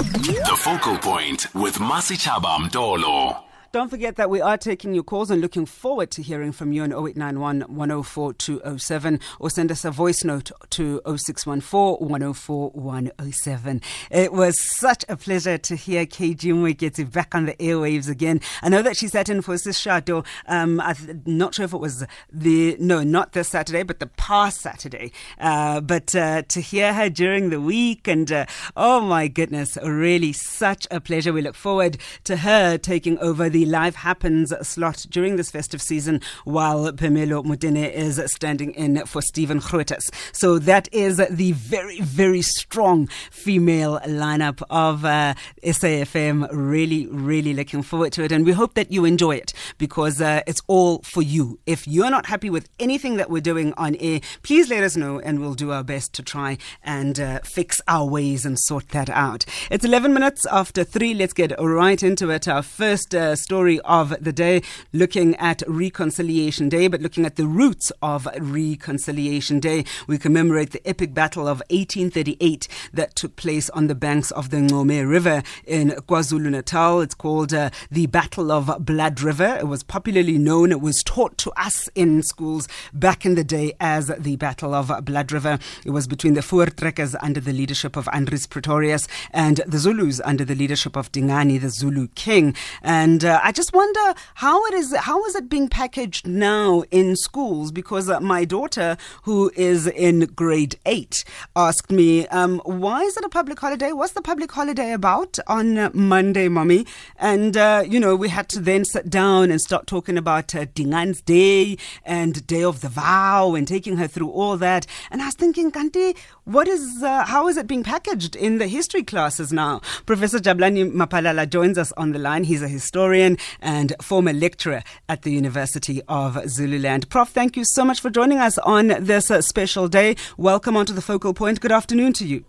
The focal point with Masichaba Mtolo. Don't forget that we are taking your calls and looking forward to hearing from you on 0891 104 207 or send us a voice note to 0614 104 107. It was such a pleasure to hear KG Mwekezi back on the airwaves again. I know that she sat in for Sishado. Um, I'm not sure if it was the, no, not this Saturday, but the past Saturday. Uh, but uh, to hear her during the week and uh, oh my goodness, really such a pleasure. We look forward to her taking over the the Live Happens slot during this festive season while Pamelo Mudene is standing in for Stephen Grootes. So that is the very, very strong female lineup of uh, SAFM. Really, really looking forward to it. And we hope that you enjoy it because uh, it's all for you. If you're not happy with anything that we're doing on air, please let us know and we'll do our best to try and uh, fix our ways and sort that out. It's 11 minutes after 3. Let's get right into it. Our first uh, of the day, looking at Reconciliation Day, but looking at the roots of Reconciliation Day. We commemorate the epic battle of 1838 that took place on the banks of the Ncome River in KwaZulu Natal. It's called uh, the Battle of Blood River. It was popularly known, it was taught to us in schools back in the day as the Battle of Blood River. It was between the Voortrekkers under the leadership of Andries Pretorius and the Zulus under the leadership of Dingane, the Zulu king. And uh, I just wonder how it is how is it being packaged now in schools? Because uh, my daughter who is in grade 8 asked me um, why is it a public holiday? What's the public holiday about on Monday mommy? And uh, you know we had to then sit down and start talking about uh, Dingaan's day and day of the vow and taking her through all that. And I was thinking Kanti what is uh, how is it being packaged in the history classes now? Professor Jabulani Maphalala joins us on the line. He's a historian and former lecturer at the University of Zululand. Prof, thank you so much for joining us on this uh, special day. Welcome onto the focal point. Good afternoon to you.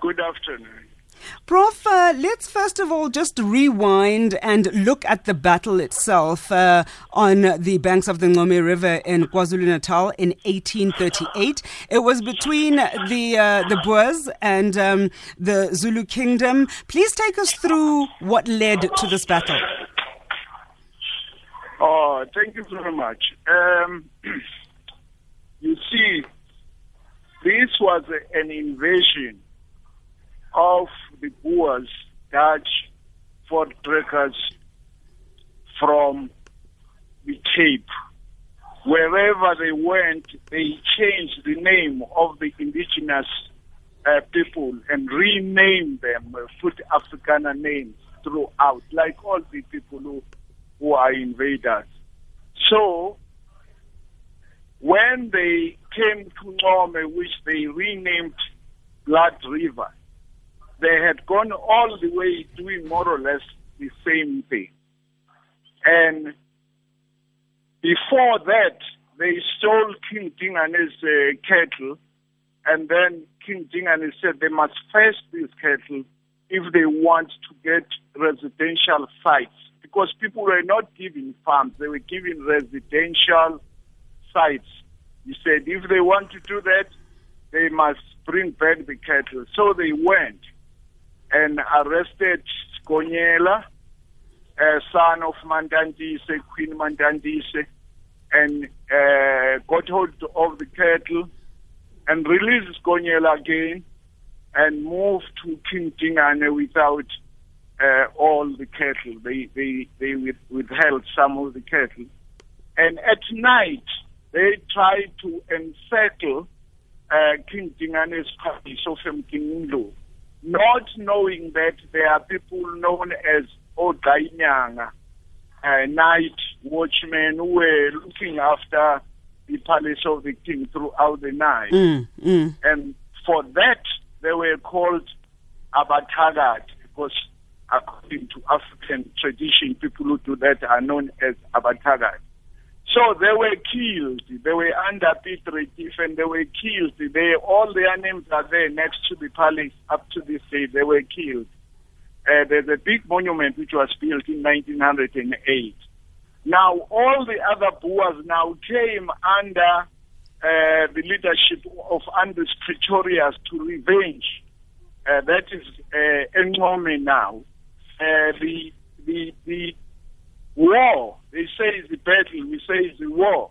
Good afternoon. Prof, uh, let's first of all just rewind and look at the battle itself uh, on the banks of the Ncome River in KwaZulu Natal in 1838. It was between the uh, the Boers and um, the Zulu kingdom. Please take us through what led to this battle. Oh, thank you very much. Um, you see, this was an invasion of the Boers, Dutch Voortrekkers from the Cape. Wherever they went, they changed the name of the indigenous uh, people and renamed them, uh, put Afrikaner names throughout, like all the people who who are invaders. So, when they came to Ncome, which they renamed Blood River, they had gone all the way doing more or less the same thing. And before that, they stole King Dingane's uh, cattle, and then King Dingane said they must fetch these cattle if they want to get residential sites because people were not giving farms, they were giving residential sites. He said if they want to do that, they must bring back the cattle. So they went and arrested Sekonyela, a son of Mandandise, Queen Mandandise, and uh, got hold of the cattle and released Sekonyela again and moved to King Dingane without uh, all the cattle. They they they withheld some of the cattle, and at night they tried to encircle uh, King Dingane's party, Sofem Kingundu, not knowing that there are people known as Odainyanga, uh, night watchmen who were looking after the palace of the king throughout the night. Mm, mm. And for that, they were called Abatagat because according to African tradition, people who do that are known as abatagas. So they were killed. They were under Retief and they were killed. They, all their names are there next to the palace up to this day. They were killed. Uh, there's a big monument which was built in 1908. Now, all the other Boers now came under uh, the leadership of Andries Pretorius to revenge uh, that is uh, Encome now. Uh, the the the war they say it's the battle, we say it's the war,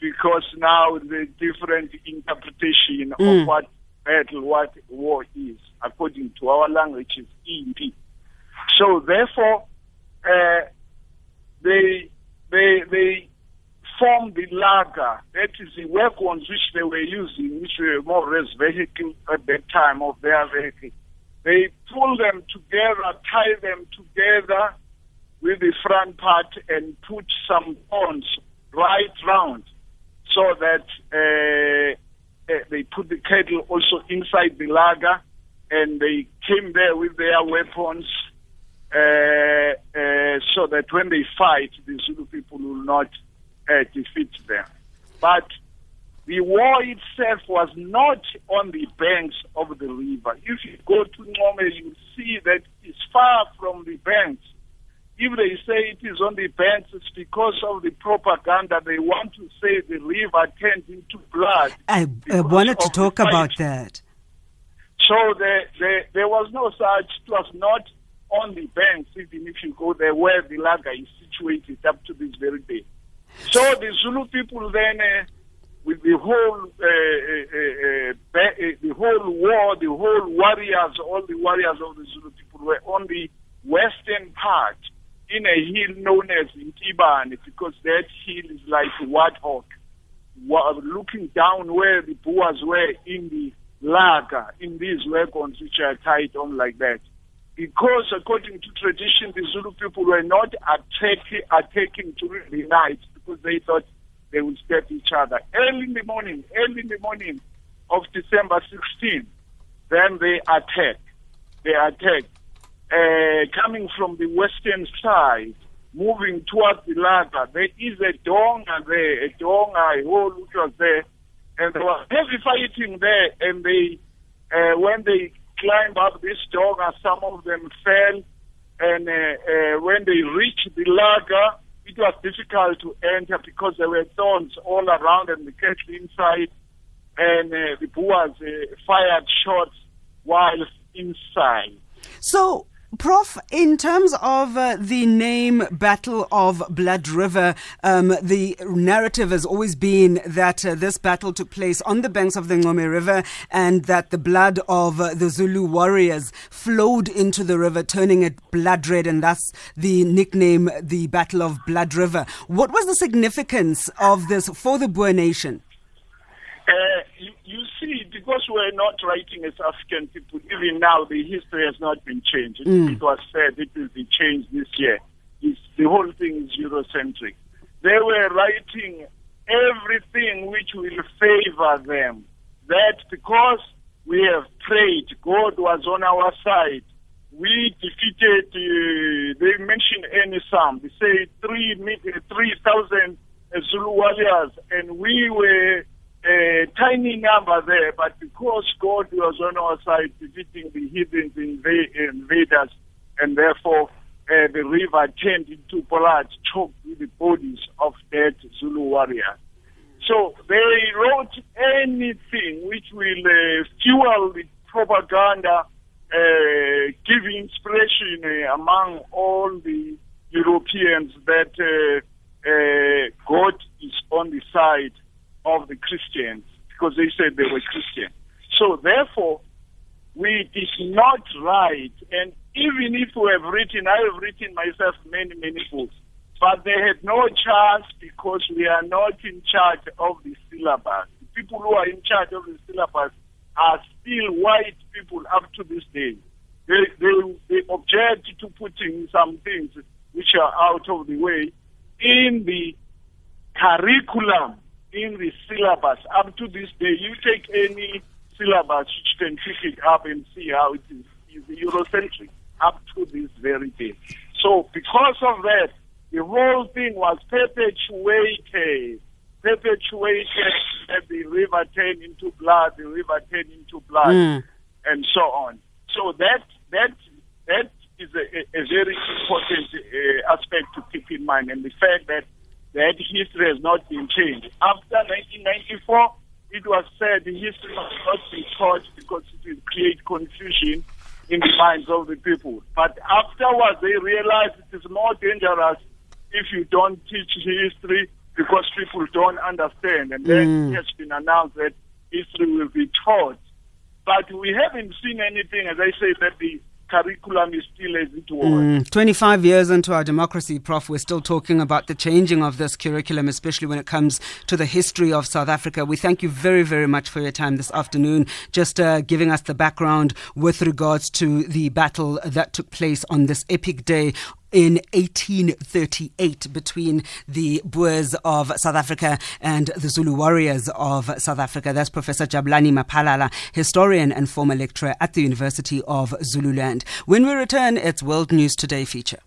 because now the different interpretation Mm. of what battle, what war is, according to our language, is EMP. So therefore, uh, they they they formed the laager. That is the weapons which they were using, which were more or less vehicle at that time of their vehicle. They pull them together, tie them together with the front part, and put some thorns right round, so that uh, uh, they put the kettle also inside the laager, and they came there with their weapons uh, uh, so that when they fight, the Zulu people will not uh, defeat them. But the war itself was not on the banks of the river. If you go to Ngome, you see that it's far from the banks. If they say it is on the banks, it's because of the propaganda. They want to say the river turned into blood. I, I wanted to talk about that. So there, there, there was no such, it was not on the banks, even if you go there where the laager is situated up to this very day. So the Zulu people then, uh, with the whole, uh, uh, uh, uh, the whole war, the whole warriors, all the warriors of the Zulu people were on the western part in a hill known as Intibane because that hill is like a Warthog, wa- looking down where the Boers were in the laager, in these wagons which are tied on like that. Because according to tradition, the Zulu people were not attacking, attacking during the night because they thought they would stab each other. Early in the morning, early in the morning of December 16, then they attack. They attack. Uh, coming from the western side, moving towards the laager, there is a donga there, a donga, a hole which was there, and there was heavy fighting there, and they, uh, when they climbed up this donga, some of them fell, and uh, uh, when they reached the laager, it was difficult to enter because there were thorns all around and the cattle inside, and uh, the Boers fired shots while inside. So, Prof, in terms of uh, the name Battle of Blood River, um, the narrative has always been that uh, this battle took place on the banks of the Ngome River and that the blood of uh, the Zulu warriors flowed into the river, turning it blood red, and thus the nickname, the Battle of Blood River. What was the significance of this for the Boer nation? Uh, you, you see, because we're not writing as African people, even now the history has not been changed. It, it was said it will be changed this year. It's, the whole thing is Eurocentric. They were writing everything which will favor them. That because we have prayed, God was on our side. We defeated, uh, they mention any sum. They say three mi- uh, 3,000 uh, Zulu warriors, and we were a tiny number there, but because God was on our side, defeating the heathens inva- invaders, and therefore uh, the river turned into blood, choked with the bodies of dead Zulu warriors. So they wrote anything which will uh, fuel the propaganda, uh, give inspiration uh, among all the Europeans that God is on the side of the Christians because they said they were Christian. So therefore, we not write, and even if we have written, I have written myself many, many books, but they had no chance because we are not in charge of the syllabus. The people who are in charge of the syllabus are still white people up to this day. They, they, they object to putting some things which are out of the way in the curriculum, in the syllabus. Up to this day, you take any syllabus which can pick it up and see how it is, is Eurocentric up to this very day. So because of that, the whole thing was perpetuated, perpetuated that the river turned into blood, the river turned into blood, Mm. and so on. So that that that is a, a, a very important uh, aspect to keep in mind, and the fact that that history has not been changed. After 1994, it was said history must not be taught because it will create confusion in the minds of the people. But afterwards, they realized it is more dangerous if you don't teach history because people don't understand. And then Mm. it has been announced that history will be taught. But we haven't seen anything, as I say, that the curriculum is still as it was. Mm, 25 years into our democracy, Prof, we're still talking about the changing of this curriculum, especially when it comes to the history of South Africa. We thank you very, very much for your time this afternoon, just uh, giving us the background with regards to the battle that took place on this epic day in 1838 between the Boers of South Africa and the Zulu warriors of South Africa. That's Professor Jabulani Maphalala, historian and former lecturer at the University of Zululand. When we return, it's World News Today feature.